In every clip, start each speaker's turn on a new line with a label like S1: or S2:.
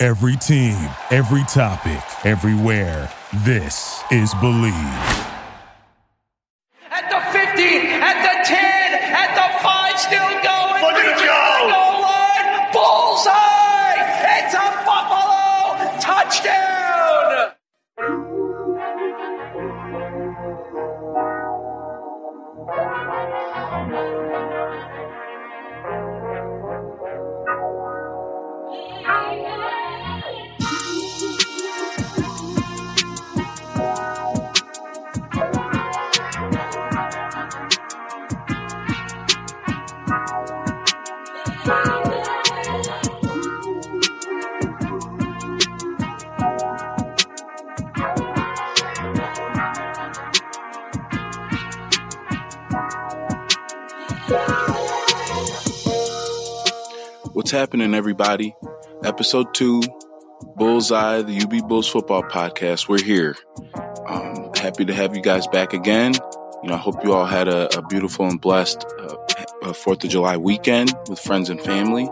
S1: Every team, every topic, everywhere. This is Believe.
S2: At the 50, at the 10, at the 5, still going.
S3: Look at him go.
S2: the goal line. Bullseye! It's a Buffalo touchdown!
S4: What's happening, everybody? Episode two, Bullseye, the UB Bulls football podcast. We're here. Um, happy to have you guys back again. You know, I hope you all had a, a beautiful and blessed uh, uh, Fourth of July weekend with friends and family.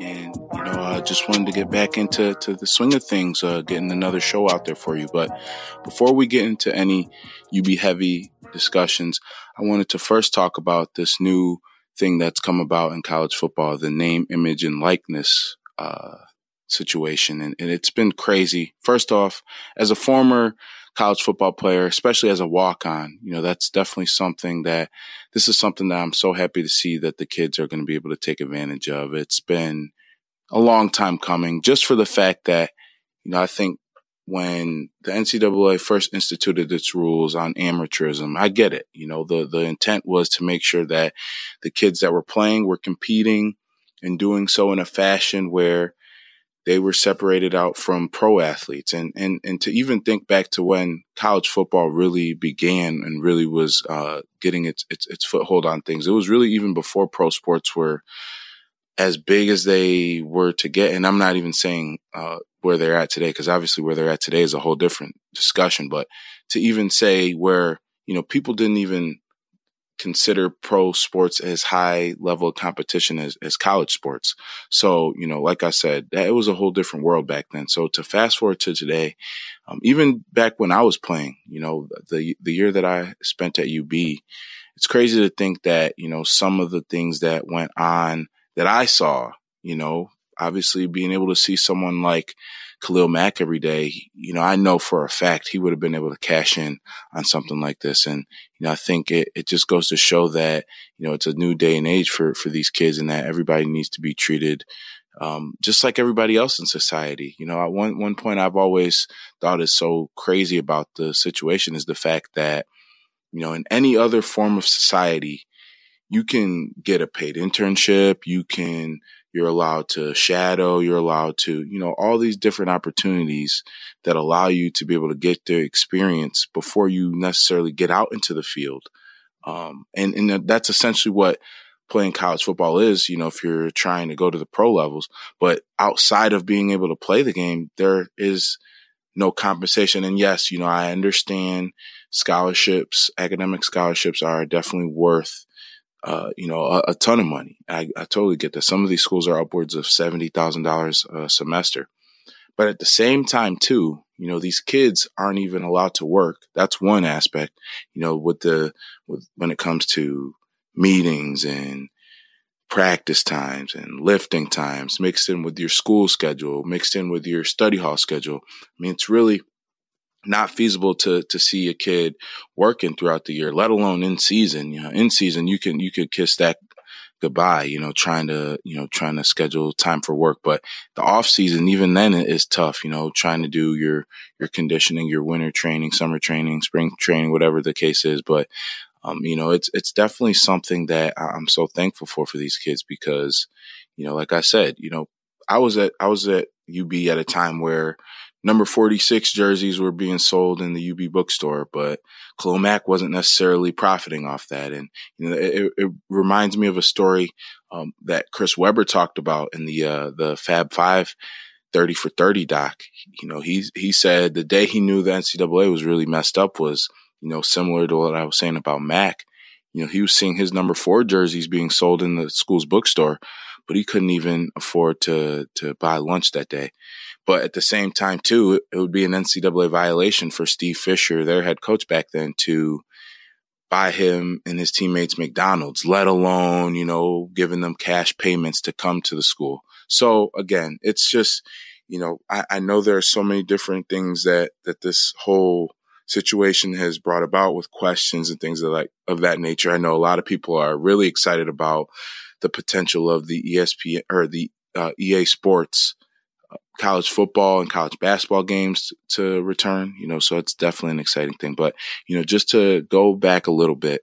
S4: And you know, I just wanted to get back into to the swing of things, uh, getting another show out there for you. But before we get into any UB heavy discussions, I wanted to first talk about this new thing that's come about in college football, the name, image, and likeness uh, situation. And, and it's been crazy. First off, as a former college football player, especially as a walk on, you know, that's definitely something that this is something that I'm so happy to see that the kids are going to be able to take advantage of. It's been a long time coming just for the fact that, you know, I think when the NCAA first instituted its rules on amateurism, I get it. You know, the, the intent was to make sure that the kids that were playing were competing and doing so in a fashion where they were separated out from pro athletes and, and, and to even think back to when college football really began and really was, uh, getting its, its, its foothold on things. It was really even before pro sports were as big as they were to get. And I'm not even saying, uh, where they're at today, because obviously where they're at today is a whole different discussion. But to even say where, you know, people didn't even consider pro sports as high level competition as, as college sports. So, you know, like I said, that, it was a whole different world back then. So to fast forward to today, um, even back when I was playing, you know, the, the year that I spent at UB, it's crazy to think that, you know, some of the things that went on that I saw, you know, obviously being able to see someone like Khalil Mack every day, you know, I know for a fact he would have been able to cash in on something like this. And, you know, I think it, it just goes to show that, you know, it's a new day and age for, for these kids and that everybody needs to be treated, um, just like everybody else in society. You know, at one, one point I've always thought is so crazy about the situation is the fact that, you know, in any other form of society, you can get a paid internship, you can, you're allowed to shadow, you're allowed to, you know, all these different opportunities that allow you to be able to get the experience before you necessarily get out into the field. Um, and, and that's essentially what playing college football is, you know, if you're trying to go to the pro levels, but outside of being able to play the game, there is no compensation. And yes, you know, I understand scholarships, academic scholarships are definitely worth uh, you know, a, a, ton of money. I, I totally get that. Some of these schools are upwards of seventy thousand dollars a semester, but at the same time, too, you know, these kids aren't even allowed to work. That's one aspect. You know, with the with when it comes to meetings and practice times and lifting times mixed in with your school schedule, mixed in with your study hall schedule. I mean, it's really not feasible to to see a kid working throughout the year, let alone in season. You know, in season you can you could kiss that goodbye, you know, trying to, you know, trying to schedule time for work. But the off season, even then is tough, you know, trying to do your, your conditioning, your winter training, summer training, spring training, whatever the case is. But, um, you know, it's, it's definitely something that I'm so thankful for, for these kids because, you know, like I said, you know, I was at I was at UB at a time where number 46 jerseys were being sold in the UB bookstore, but Khalil Mack wasn't necessarily profiting off that. And, you know, it, it reminds me of a story, um, that Chris Webber talked about in the, uh, the Fab Five 30 for 30 doc. You know, he, he said the day he knew the NCAA was really messed up was, you know, similar to what I was saying about Mack. You know, he was seeing his number four jerseys being sold in the school's bookstore, but he couldn't even afford to, to buy lunch that day. But at the same time, too, it would be an NCAA violation for Steve Fisher, their head coach back then, to buy him and his teammates McDonald's, let alone, you know, giving them cash payments to come to the school. So again, it's just, you know, I, I know there are so many different things that, that this whole situation has brought about with questions and things of like, of that nature. I know a lot of people are really excited about the potential of the ESPN or the uh, EA Sports uh, college football and college basketball games to return, you know, so it's definitely an exciting thing. But, you know, just to go back a little bit,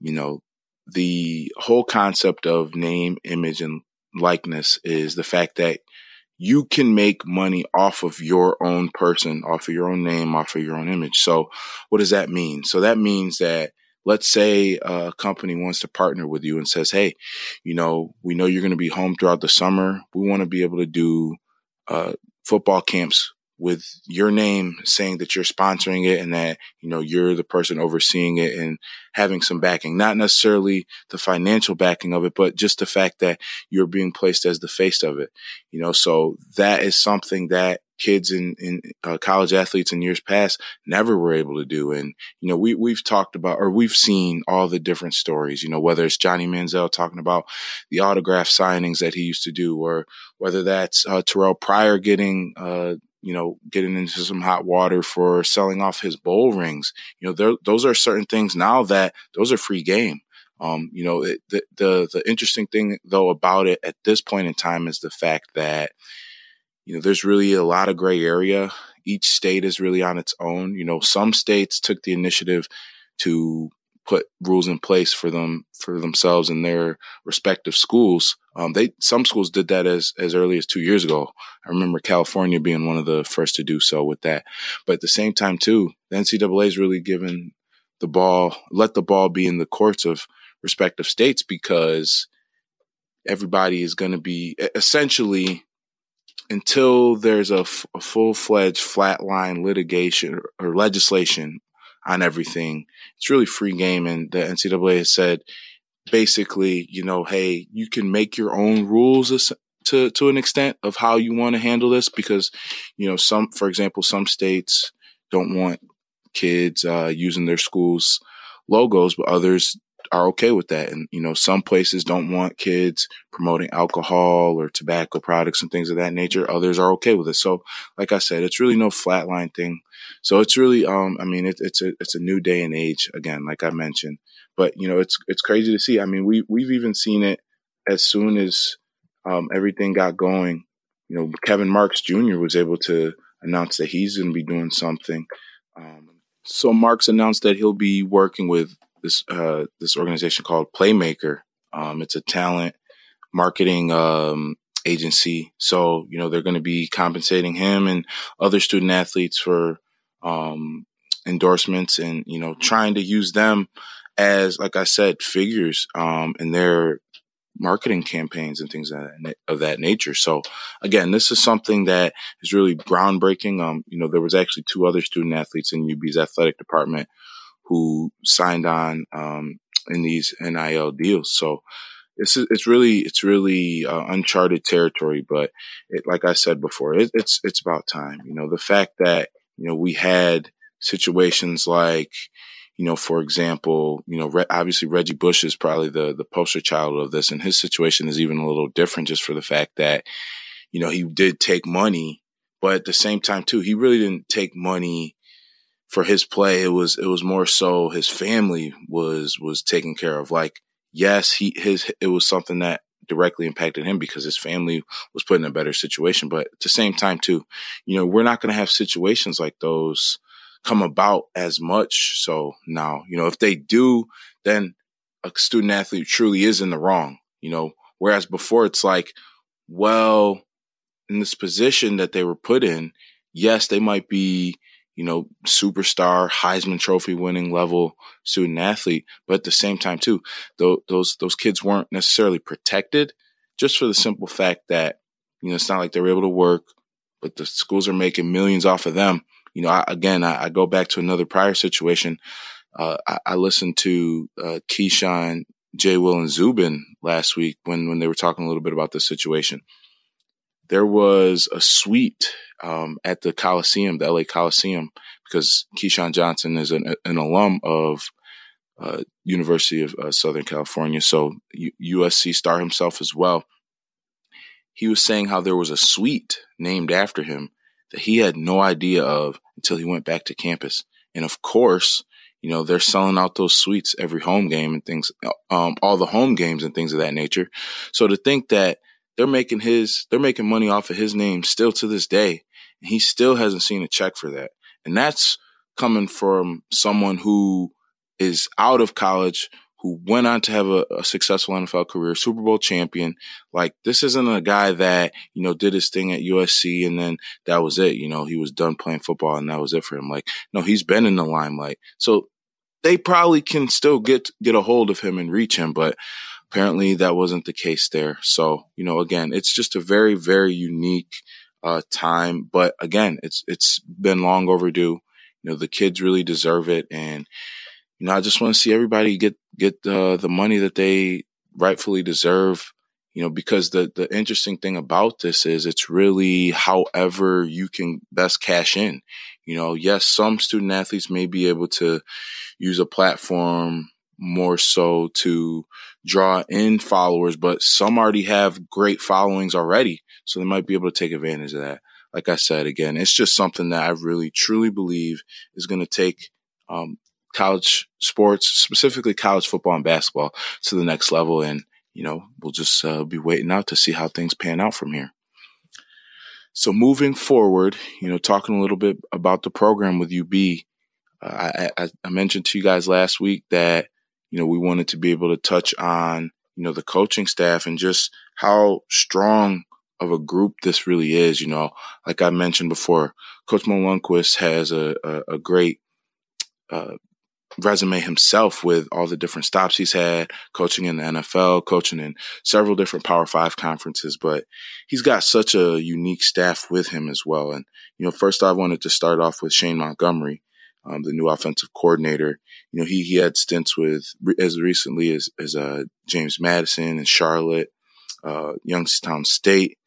S4: you know, the whole concept of name, image, and likeness is the fact that you can make money off of your own person, off of your own name, off of your own image. So what does that mean? So that means that let's say a company wants to partner with you and says, Hey, you know, we know you're going to be home throughout the summer. We want to be able to do uh, football camps with your name saying that you're sponsoring it and that, you know, you're the person overseeing it and having some backing, not necessarily the financial backing of it, but just the fact that you're being placed as the face of it, you know, so that is something that kids in uh, college athletes in years past never were able to do. And, you know, we, we've talked about, or we've seen all the different stories, you know, whether it's Johnny Manziel talking about the autograph signings that he used to do, or whether that's uh, Terrelle Pryor getting, uh, you know, getting into some hot water for selling off his bowl rings. You know, those are certain things now that those are free game. Um, you know, it, the, the, the interesting thing though about it at this point in time is the fact that, you know, there's really a lot of gray area. Each state is really on its own. You know, some states took the initiative to put rules in place for them for themselves and their respective schools. Um, they some schools did that as as early as two years ago. I remember California being one of the first to do so with that. But at the same time, too, the NCAA is really given the ball, let the ball be in the courts of respective states because everybody is going to be essentially until there's a, f- a full-fledged flatline litigation or legislation on everything. It's really free game. And the NCAA has said basically, you know, hey, you can make your own rules to, to an extent of how you want to handle this because, you know, some, for example, some states don't want kids, uh, using their schools logos, but others are okay with that. And, you know, some places don't want kids promoting alcohol or tobacco products and things of that nature. Others are okay with it. So, like I said, it's really no flatline thing. So it's really, um, I mean, it, it's a, it's a new day and age again, like I mentioned, but you know, it's, it's crazy to see. I mean, we, we've even seen it as soon as, um, everything got going. You know, Kevin Marks Jr. was able to announce that he's going to be doing something. Um, so Marks announced that he'll be working with this uh, this organization called Playmaker. Um, it's a talent marketing um, agency. So you know they're going to be compensating him and other student athletes for um, endorsements, and you know trying to use them as, like I said, figures um, in their marketing campaigns and things of that, nature. So again, this is something that is really groundbreaking. Um, you know, there was actually two other student athletes in UB's athletic department who signed on um, in these NIL deals. So it's it's really it's really uh, uncharted territory. But it, like I said before, it, it's it's about time. You know, the fact that you know we had situations like you know, for example, you know, obviously Reggie Bush is probably the the poster child of this, and his situation is even a little different just for the fact that, you know, he did take money, but at the same time too, he really didn't take money for his play, it was it was more so his family was was taken care of. Like, yes, he his it was something that directly impacted him because his family was put in a better situation. But at the same time, too, you know, we're not going to have situations like those come about as much. So now, you know, if they do, then a student athlete truly is in the wrong. You know, whereas before it's like, well, in this position that they were put in, yes, they might be, you know, superstar Heisman Trophy winning level student athlete, but at the same time too, those those kids weren't necessarily protected, just for the simple fact that you know it's not like they were able to work, but the schools are making millions off of them. You know, I, again, I, I, go back to another prior situation. Uh, I, I, listened to uh, Keyshawn, Jay Will, and Zubin last week when when they were talking a little bit about this situation there was a suite um, at the Coliseum, the LA Coliseum, because Keyshawn Johnson is an, an alum of uh, University of uh, Southern California, so U- USC star himself as well. He was saying how there was a suite named after him that he had no idea of until he went back to campus. And of course, you know, they're selling out those suites every home game and things, um, all the home games and things of that nature. So to think that they're making his, they're making money off of his name still to this day. And he still hasn't seen a check for that. And that's coming from someone who is out of college, who went on to have a, a, successful NFL career, Super Bowl champion. Like this isn't a guy that, you know, did his thing at USC and then that was it. You know, he was done playing football and that was it for him. Like, no, he's been in the limelight. So they probably can still get, get a hold of him and reach him. But Apparently that wasn't the case there. So, you know, again, it's just a very, very unique uh, time. But again, it's it's been long overdue. You know, the kids really deserve it, and you know, I just want to see everybody get get uh, the money that they rightfully deserve. You know, because the the interesting thing about this is it's really however you can best cash in. You know, yes, some student athletes may be able to use a platform more so to draw in followers, but some already have great followings already. So they might be able to take advantage of that. Like I said, again, it's just something that I really truly believe is going to take, um, college sports, specifically college football and basketball to the next level. And, you know, we'll just uh, be waiting out to see how things pan out from here. So moving forward, you know, talking a little bit about the program with UB, uh, I, I, mentioned to you guys last week that you know, we wanted to be able to touch on, you know, the coaching staff and just how strong of a group this really is. You know, like I mentioned before, Coach Mo has a, a, a great uh, resume himself with all the different stops he's had, coaching in the NFL, coaching in several different Power Five conferences. But he's got such a unique staff with him as well. And you know, first I wanted to start off with Shane Montgomery um, the new offensive coordinator. You know, he he had stints with as recently as as uh, James Madison and Charlotte, uh, Youngstown State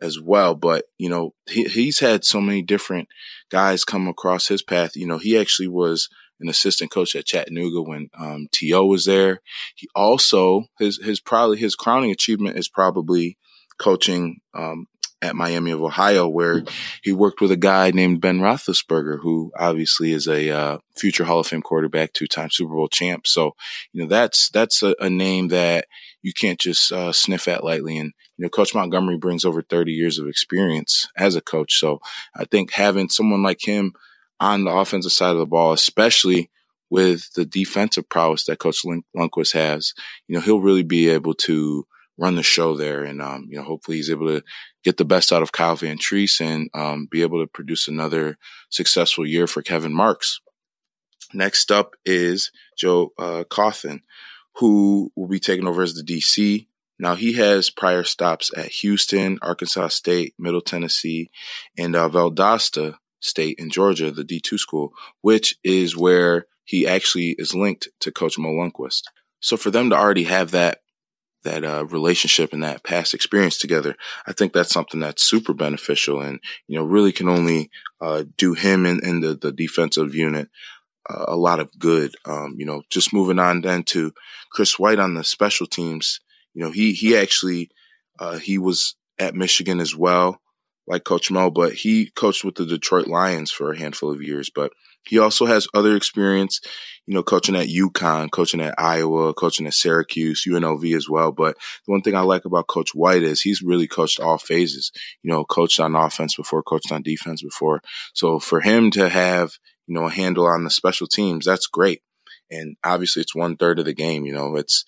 S4: as well. But you know, he, he's had so many different guys come across his path. You know, he actually was an assistant coach at Chattanooga when um, To was there. He also his his probably his crowning achievement is probably coaching um, at Miami of Ohio, where he worked with a guy named Ben Roethlisberger, who obviously is a uh, future Hall of Fame quarterback, two-time Super Bowl champ. So, you know, that's that's a, a name that you can't just uh, sniff at lightly. And you know, Coach Montgomery brings over 30 years of experience as a coach. So, I think having someone like him on the offensive side of the ball, especially with the defensive prowess that Coach Linguist has, you know, he'll really be able to run the show there. And, um, you know, hopefully he's able to get the best out of Kyle Vantrease and, um, be able to produce another successful year for Kevin Marks. Next up is Joe, uh, Cauthen, who will be taking over as the DC. Now he has prior stops at Houston, Arkansas State, Middle Tennessee, and uh, Valdosta State in Georgia, the D2 school, which is where he actually is linked to Coach Mo Linguist. So for them to already have that that uh, relationship and that past experience together, I think that's something that's super beneficial and, you know, really can only uh, do him and, and the, the defensive unit uh, a lot of good. Um, you know, just moving on then to Chris White on the special teams, you know, he, he actually, uh, he was at Michigan as well, like Coach Mo, but he coached with the Detroit Lions for a handful of years, but he also has other experience, you know, coaching at UConn, coaching at Iowa, coaching at Syracuse, UNLV as well. But the one thing I like about Coach White is he's really coached all phases, you know, coached on offense before, coached on defense before. So for him to have, you know, a handle on the special teams, that's great. And obviously it's one third of the game, you know, it's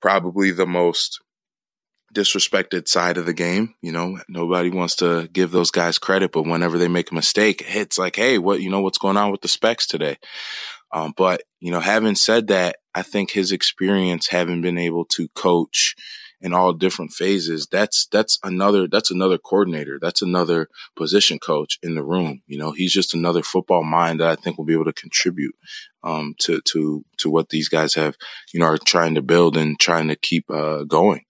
S4: probably the most disrespected side of the game. You know, nobody wants to give those guys credit, but whenever they make a mistake, it's like, hey, what you know, what's going on with the specs today? Um, but you know, having said that, I think his experience, having been able to coach in all different phases, that's that's another that's another coordinator, that's another position coach in the room. You know, he's just another football mind that I think will be able to contribute um, to to to what these guys have, you know, are trying to build and trying to keep uh, going.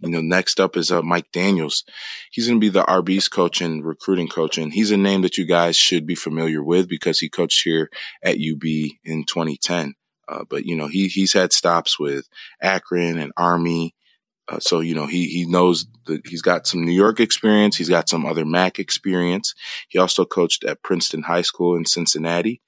S4: You know, next up is uh, Mike Daniels. He's going to be the RB's coach and recruiting coach, and he's a name that you guys should be familiar with because he coached here at UB in 2010. Uh, but you know, he he's had stops with Akron and Army uh, so you know he he knows that he's got some New York experience. He's got some other MAC experience. He also coached at Princeton High School in Cincinnati,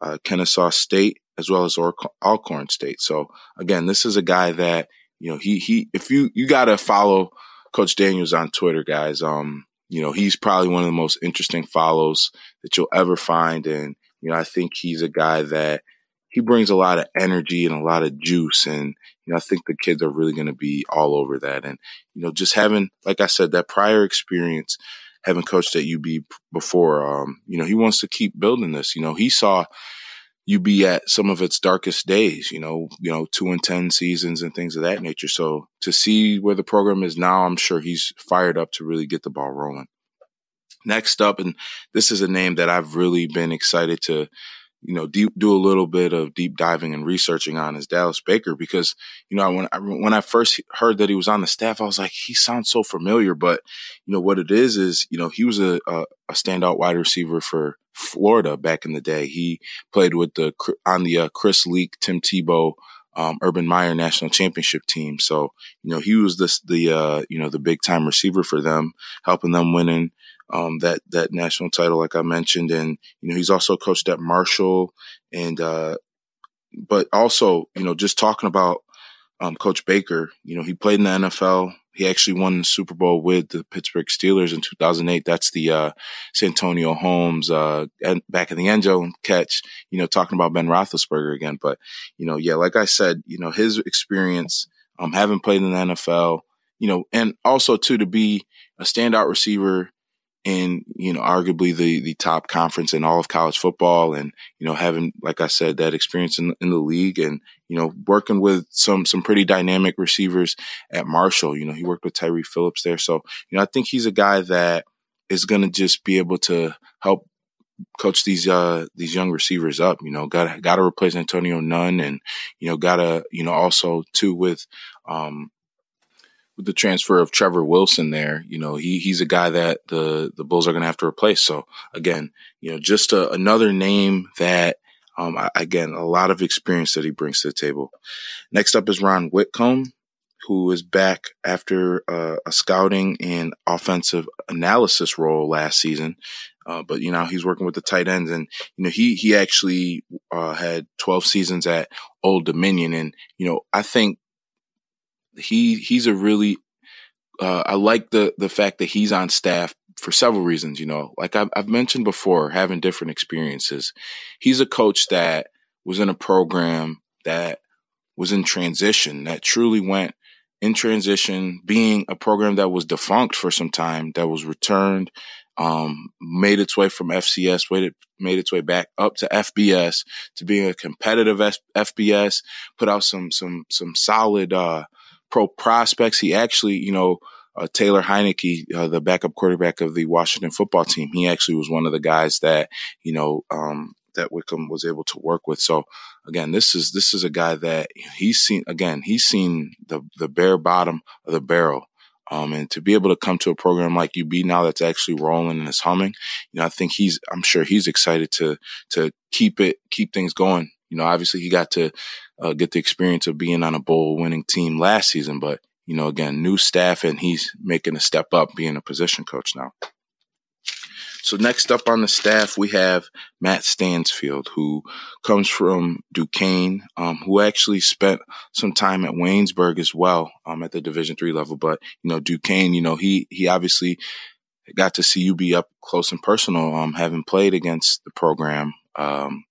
S4: uh, Kennesaw State, as well as Alcorn State. So again, this is a guy that you know he he if you you got to follow Coach Daniels on Twitter, guys. Um, you know he's probably one of the most interesting follows that you'll ever find, and you know I think he's a guy that he brings a lot of energy and a lot of juice. And, you know, I think the kids are really going to be all over that. And, you know, just having, like I said, that prior experience, having coached at UB before, um, you know, he wants to keep building this. You know, he saw UB at some of its darkest days, you know, you know, two and 10 seasons and things of that nature. So to see where the program is now, I'm sure he's fired up to really get the ball rolling. Next up, and this is a name that I've really been excited to you know, deep, do a little bit of deep diving and researching on is Dallas Baker because, you know, when I, when I first heard that he was on the staff, I was like, he sounds so familiar, but you know, what it is, is, you know, he was a, a, a standout wide receiver for Florida back in the day. He played with the, on the uh, Chris Leak, Tim Tebow, um, Urban Meyer national championship team. So, you know, he was this, the, uh, you know, the big time receiver for them, helping them winning, um, that that national title, like I mentioned, and you know he's also coached at Marshall, and uh, but also you know just talking about um, Coach Baker, you know he played in the NFL. He actually won the Super Bowl with the Pittsburgh Steelers in 2008. That's the uh, Santonio Holmes uh, back in the end zone catch. You know, talking about Ben Roethlisberger again, but you know, yeah, like I said, you know his experience, um, having played in the NFL, you know, and also too to be a standout receiver in you know arguably the the top conference in all of college football and you know having like i said that experience in, in the league and you know working with some some pretty dynamic receivers at marshall. You know he worked with tyree phillips there. So you know i think he's a guy that is going to just be able to help coach these uh these young receivers up you know got got to replace antonio nunn and you know got to you know also too with um with the transfer of Trevor Wilson there, you know, he he's a guy that the the Bulls are going to have to replace. So again, you know, just a, another name that um, again a lot of experience that he brings to the table. Next up is Ron Whitcomb, who is back after uh, a scouting and offensive analysis role last season. Uh, but you know he's working with the tight ends, and you know he he actually uh, had 12 seasons at Old Dominion, and you know I think he he's a really uh, I like the the fact that he's on staff for several reasons. You know, like I've, I've mentioned before, having different experiences. He's a coach that was in a program that was in transition, that truly went in transition, being a program that was defunct for some time, that was returned, um, made its way from FCS, made, made its way back up to FBS, to being a competitive F- FBS, put out some some some solid uh, pro prospects. He actually, you know, uh, Taylor Heinicke, uh, the backup quarterback of the Washington football team, he actually was one of the guys that, you know, um, that Whitcomb was able to work with. So again, this is, this is a guy that he's seen, again, he's seen the, the bare bottom of the barrel. Um, and to be able to come to a program like UB now that's actually rolling and is humming, you know, I think he's, I'm sure he's excited to, to keep it, keep things going. You know, obviously he got to uh, get the experience of being on a bowl winning team last season. But, you know, again, new staff and he's making a step up being a position coach now. So next up on the staff, we have Matt Stansfield, who comes from Duquesne, um, who actually spent some time at Waynesburg as well, um, at the Division three level. But you know, Duquesne, you know, he he obviously got to see UB up close and personal, um, having played against the program, um,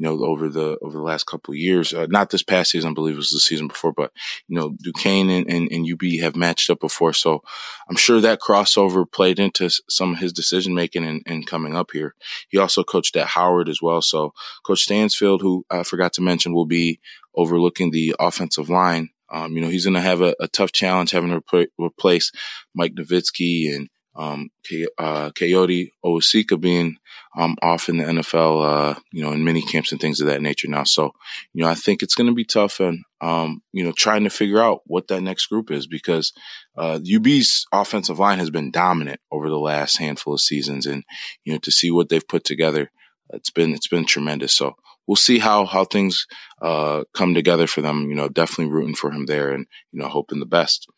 S4: you know, over the over the last couple years. Uh, not this past season, I believe it was the season before, but you know, Duquesne and, and, and, UB have matched up before, so I'm sure that crossover played into some of his decision making and, and coming up here. He also coached at Howard as well. So Coach Stansfield, who I forgot to mention, will be overlooking the offensive line. Um, you know, he's going to have a, a, tough challenge having to repl- replace Mike Novitsky and um, uh, Kayode Owosika being um, off in the NFL, uh, you know, in mini camps and things of that nature now. So, you know, I think it's going to be tough and, um, you know, trying to figure out what that next group is because uh, UB's offensive line has been dominant over the last handful of seasons. And, you know, to see what they've put together, it's been, it's been tremendous. So we'll see how, how things uh, come together for them. You know, definitely rooting for him there and, you know, hoping the best.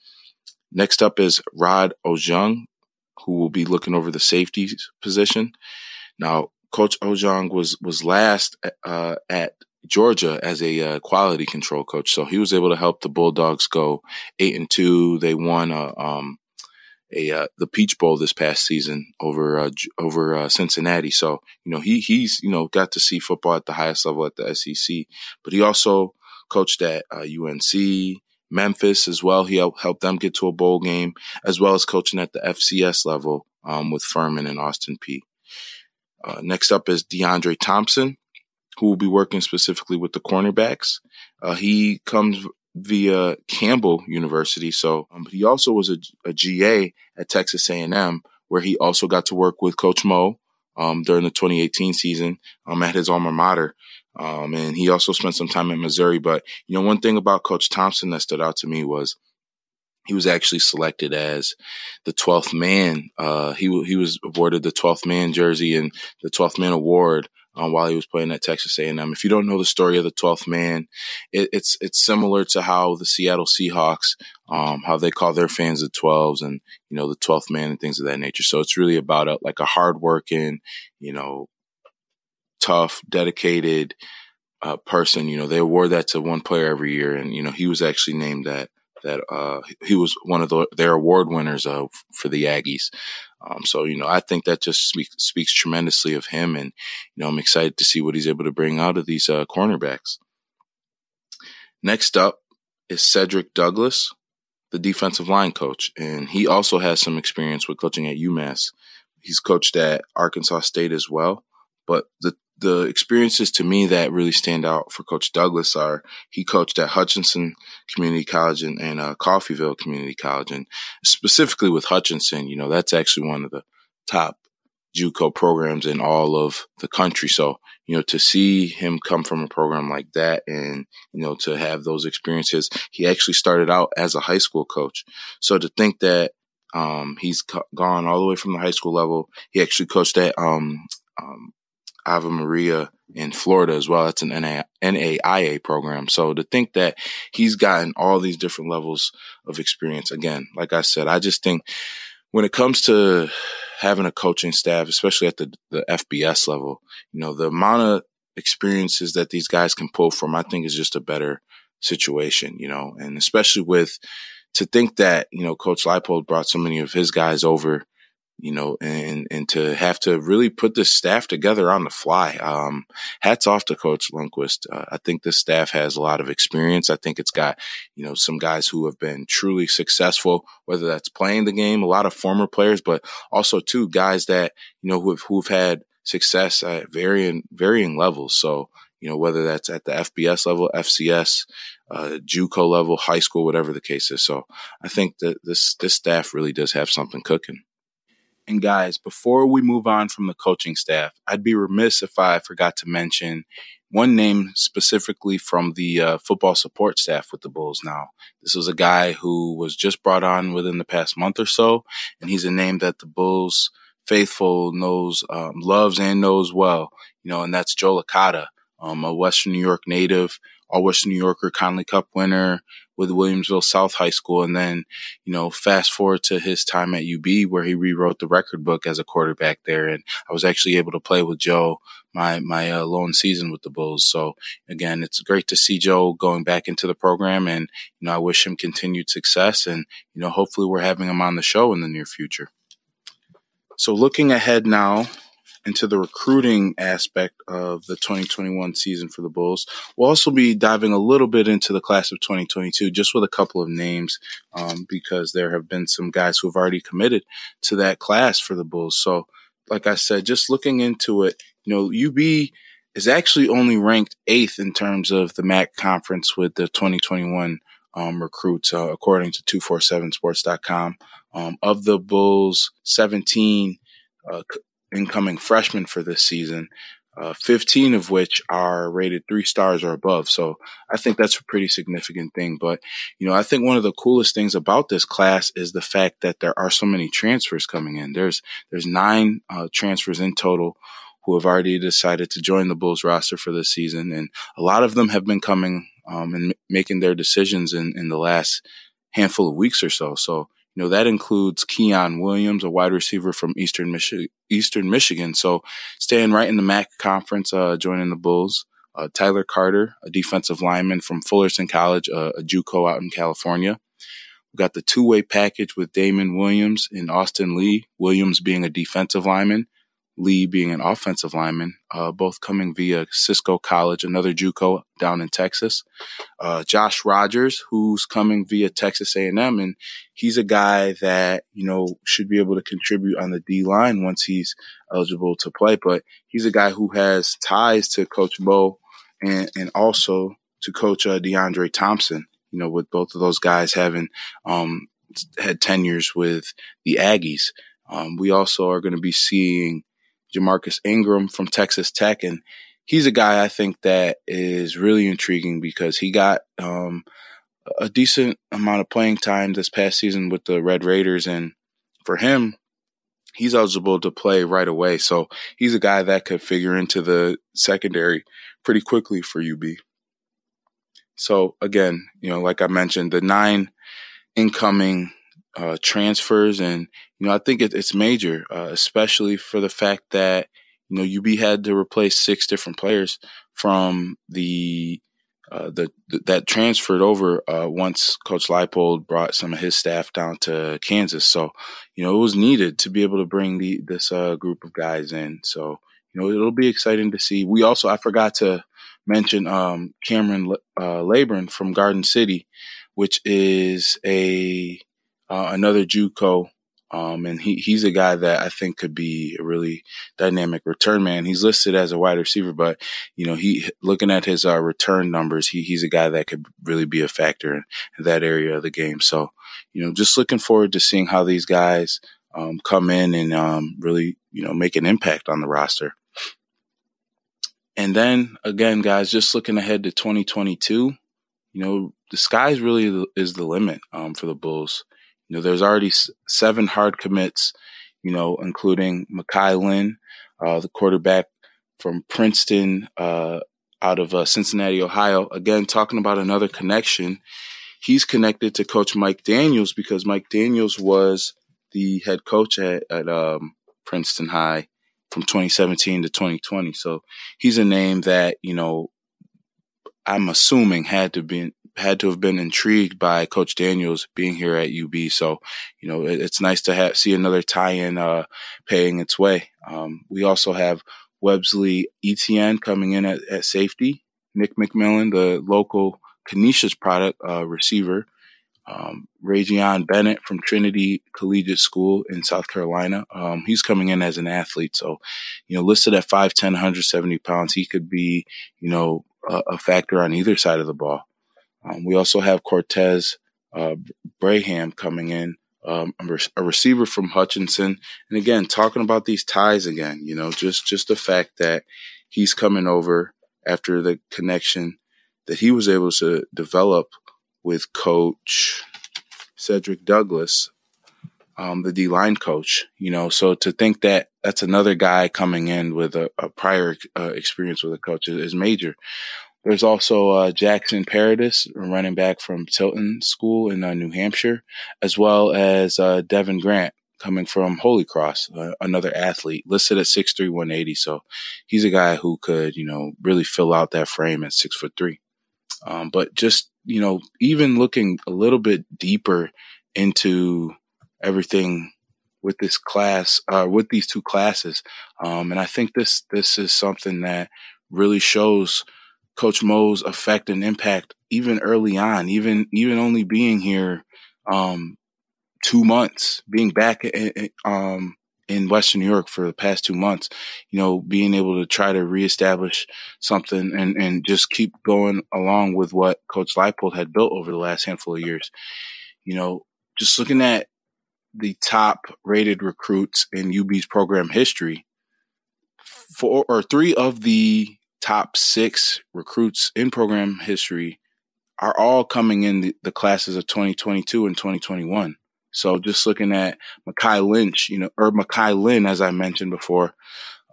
S4: Next up is Rod Ojong, who will be looking over the safeties position. Now, Coach Ojong was was last uh, at Georgia as a uh, quality control coach, so he was able to help the Bulldogs go eight and two. They won a, um, a uh, the Peach Bowl this past season over uh, over uh, Cincinnati. So you know he he's you know got to see football at the highest level at the SEC, but he also coached at UNC. Memphis as well. He helped, them get to a bowl game, as well as coaching at the FCS level um, with Furman and Austin Peay. Uh, next up is DeAndre Thompson, who will be working specifically with the cornerbacks. Uh, he comes via Campbell University, so um, he also was a, a, GA at Texas A&M, where he also got to work with Coach Mo um, during the 2018 season um, at his alma mater. Um, and he also spent some time in Missouri. But, you know, one thing about Coach Thompson that stood out to me was he was actually selected as the 12th man. Uh, he, he was awarded the 12th man jersey and the 12th man award um, while he was playing at Texas A&M. If you don't know the story of the 12th man, it, it's it's similar to how the Seattle Seahawks, um, how they call their fans the 12s and you know the 12th man and things of that nature. So it's really about a, like a hardworking, you know, tough, dedicated uh, person. You know, they award that to one player every year, and you know he was actually named that. That uh, he was one of the, their award winners of for the Aggies. Um, so you know, I think that just speaks speaks tremendously of him, and you know, I'm excited to see what he's able to bring out of these uh, cornerbacks. Next up is Cedric Douglas, the defensive line coach, and he also has some experience with coaching at UMass. He's coached at Arkansas State as well. But the the experiences to me that really stand out for Coach Douglas are he coached at Hutchinson Community College and, and uh, Coffeyville Community College, and specifically with Hutchinson, you know that's actually one of the top JUCO programs in all of the country. So you know to see him come from a program like that, and you know to have those experiences, he actually started out as a high school coach. So to think that um, he's gone all the way from the high school level. He actually coached at um, um, Ave Maria in Florida as well. That's an NAIA program. So to think that he's gotten all these different levels of experience, again, like I said, I just think when it comes to having a coaching staff, especially at the, the FBS level, you know, the amount of experiences that these guys can pull from, I think is just a better situation, you know, and especially with to think that, you know, Coach Leipold brought so many of his guys over you know, and, and to have to really put this staff together on the fly. Um, hats off to Coach Linguist. Uh, I think this staff has a lot of experience. I think it's got, you know, some guys who have been truly successful, whether that's playing the game, a lot of former players, but also two guys that, you know, who've, who've had success at varying, varying levels. So, you know, whether that's at the FBS level, FCS, uh, JUCO level, high school, whatever the case is. So I think that this, this staff really does have something cooking. And guys, before we move on from the coaching staff, I'd be remiss if I forgot to mention one name specifically from the uh, football support staff with the Bulls now. This was a guy who was just brought on within the past month or so, and he's a name that the Bulls faithful knows, um, loves and knows well, you know, and that's Joe Licata, um, a Western New York native, all Western New Yorker Conley Cup winner, with Williamsville South High School. And then, you know, fast forward to his time at UB where he rewrote the record book as a quarterback there. And I was actually able to play with Joe my, my uh, lone season with the Bulls. So again, it's great to see Joe going back into the program and, you know, I wish him continued success and, you know, hopefully we're having him on the show in the near future. So looking ahead now into the recruiting aspect of the 2021 season for the Bulls. We'll also be diving a little bit into the class of 2022, just with a couple of names, um, because there have been some guys who have already committed to that class for the Bulls. So, like I said, just looking into it, you know, UB is actually only ranked eighth in terms of the MAC conference with the 2021 um, recruits, uh, according to 247sports.com. Um, of the Bulls' 17 uh, incoming freshmen for this season, uh, 15 of which are rated three stars or above. So I think that's a pretty significant thing. But, you know, I think one of the coolest things about this class is the fact that there are so many transfers coming in. There's, there's nine uh, transfers in total who have already decided to join the Bulls roster for this season. And a lot of them have been coming um, and m- making their decisions in, in the last handful of weeks or so. So, you know, that includes Keon Williams, a wide receiver from Eastern Michigan, Eastern Michigan. So staying right in the MAC conference, uh, joining the Bulls. Uh, Tyler Carter, a defensive lineman from Fullerton College, uh, a JUCO out in California. We got the two-way package with Damon Williams and Austin Lee. Williams being a defensive lineman, Lee being an offensive lineman, uh, both coming via Cisco College, another JUCO down in Texas. Uh, Josh Rogers, who's coming via Texas A&M, and he's a guy that you know should be able to contribute on the D line once he's eligible to play. But he's a guy who has ties to Coach Bo and and also to Coach uh, DeAndre Thompson. You know, with both of those guys having um, had tenures with the Aggies. Um, we also are going to be seeing Jamarcus Ingram from Texas Tech. And he's a guy I think that is really intriguing because he got um, a decent amount of playing time this past season with the Red Raiders. And for him, he's eligible to play right away. So he's a guy that could figure into the secondary pretty quickly for UB. So again, you know, like I mentioned, the nine incoming uh, transfers, and you know I think it, it's major, uh, especially for the fact that you know UB had to replace six different players from the uh, the, that transferred over uh, once Coach Leipold brought some of his staff down to Kansas. So, you know, it was needed to be able to bring the this uh, group of guys in. So, you know, it'll be exciting to see. We also I forgot to mention um, Cameron uh, Laburn from Garden City, which is a uh, another JUCO. Um, and he, he's a guy that I think could be a really dynamic return man. He's listed as a wide receiver, but you know, he looking at his uh, return numbers, he, he's a guy that could really be a factor in, in, that area of the game. So, you know, just looking forward to seeing how these guys um, come in and um, really, you know, make an impact on the roster. And then again, guys, just looking ahead to 2022, you know, the sky's really is the limit um, for the Bulls. You know, there's already seven hard commits, you know, including Makai Lynn, uh, the quarterback from Princeton, uh, out of uh, Cincinnati, Ohio. Again, talking about another connection. He's connected to Coach Mike Daniels because Mike Daniels was the head coach at, at um, Princeton High from 2017 to 2020. So he's a name that, you know, I'm assuming had to be had to have been intrigued by Coach Daniels being here at UB. So, you know, it, it's nice to have, see another tie-in uh, paying its way. Um, we also have Websley Etienne coming in at, at safety. Nick McMillan, the local Canisius product uh, receiver. Um, Rajion Bennett from Trinity Collegiate School in South Carolina. Um, he's coming in as an athlete. So, you know, listed at 5'10", 170 pounds, he could be, you know, a, a factor on either side of the ball. Um, we also have Cortez uh, Braham coming in, um, a, receiver from Hutchinson, and again talking about these ties again. You know, just just the fact that he's coming over after the connection that he was able to develop with Coach Cedric Douglas, um, the D line coach. You know, so to think that that's another guy coming in with a, a prior uh, experience with a coach is, is major. There's also uh, Jackson Paradis, running back from Tilton School in uh, New Hampshire, as well as uh, Devin Grant coming from Holy Cross, uh, another athlete listed at 6'3", 180. So he's a guy who could, you know, really fill out that frame at six foot three. Um, but just, you know, even looking a little bit deeper into everything with this class, uh, with these two classes. Um, and I think this, this is something that really shows Coach Mo's effect and impact even early on, even, even only being here, um, two months, being back in, um, in Western New York for the past two months, you know, being able to try to reestablish something and, and just keep going along with what Coach Leipold had built over the last handful of years. You know, just looking at the top rated recruits in UB's program history, four or three of the top six recruits in program history are all coming in the, the classes of 2022 and 2021. So just looking at Makai Lynch, you know, or Makai Lynn, as I mentioned before,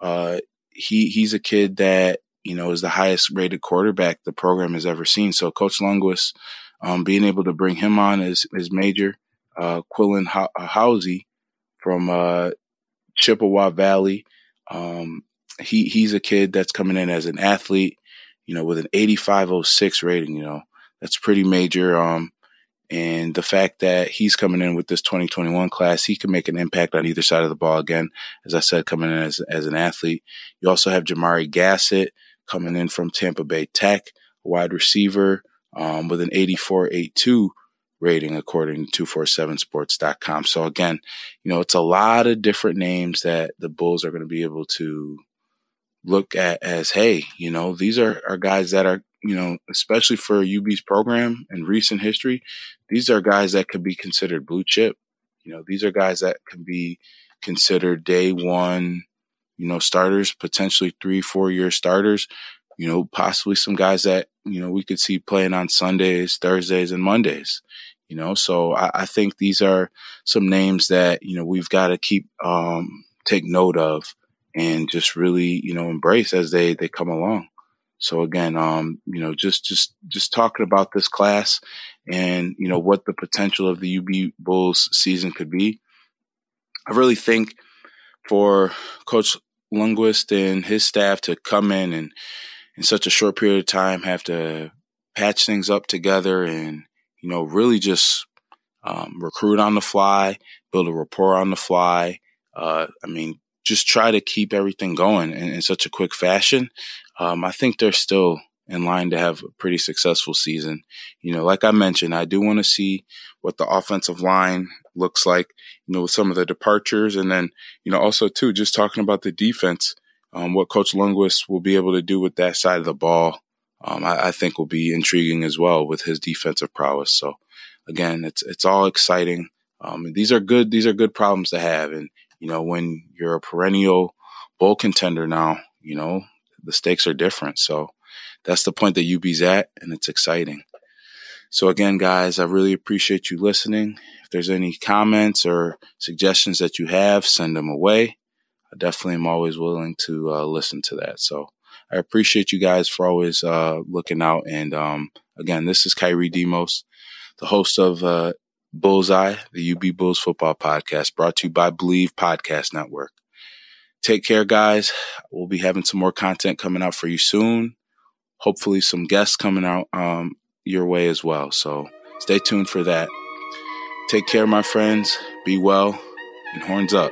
S4: uh, he, he's a kid that, you know, is the highest rated quarterback the program has ever seen. So Coach Linguist, um, being able to bring him on is, is major. Uh, Quillen Housey from, uh, Chippewa Valley. Um, he, he's a kid that's coming in as an athlete, you know, with an 8506 rating, you know, that's pretty major. Um, and the fact that he's coming in with this 2021 class, he can make an impact on either side of the ball. Again, as I said, coming in as, as an athlete. You also have Jamari Gassett coming in from Tampa Bay Tech, wide receiver um, with an 84.82 rating according to 247sports.com. So again, you know, it's a lot of different names that the Bulls are going to be able to look at as, hey, you know, these are, are guys that are you know, especially for UB's program in recent history, these are guys that could be considered blue chip. You know, these are guys that can be considered day one, you know, starters, potentially three, four year starters, you know, possibly some guys that, you know, we could see playing on Sundays, Thursdays, and Mondays. You know, so I, I think these are some names that, you know, we've got to keep um take note of and just really, you know, embrace as they they come along. So again, um, you know, just, just, just talking about this class and, you know, what the potential of the UB Bulls season could be. I really think for Coach Linguist and his staff to come in and in such a short period of time have to patch things up together and, you know, really just um, recruit on the fly, build a rapport on the fly. Uh, I mean, just try to keep everything going in, in such a quick fashion um, I think they're still in line to have a pretty successful season. You know, like I mentioned, I do want to see what the offensive line looks like, you know, with some of the departures. And then, you know, also too, just talking about the defense, um, what Coach Linguist will be able to do with that side of the ball, um, I, I, think will be intriguing as well with his defensive prowess. So again, it's, it's all exciting. Um, these are good, these are good problems to have. And, you know, when you're a perennial bowl contender now, you know, the stakes are different. So that's the point that UB's at, and it's exciting. So again, guys, I really appreciate you listening. If there's any comments or suggestions that you have, send them away. I definitely am always willing to uh, listen to that. So I appreciate you guys for always uh, looking out. And um, again, this is Kyrie Demos, the host of uh, Bullseye, the UB Bulls football podcast, brought to you by Believe Podcast Network. Take care, guys. We'll be having some more content coming out for you soon. Hopefully, some guests coming out um, your way as well. So stay tuned for that. Take care, my friends. Be well and horns up.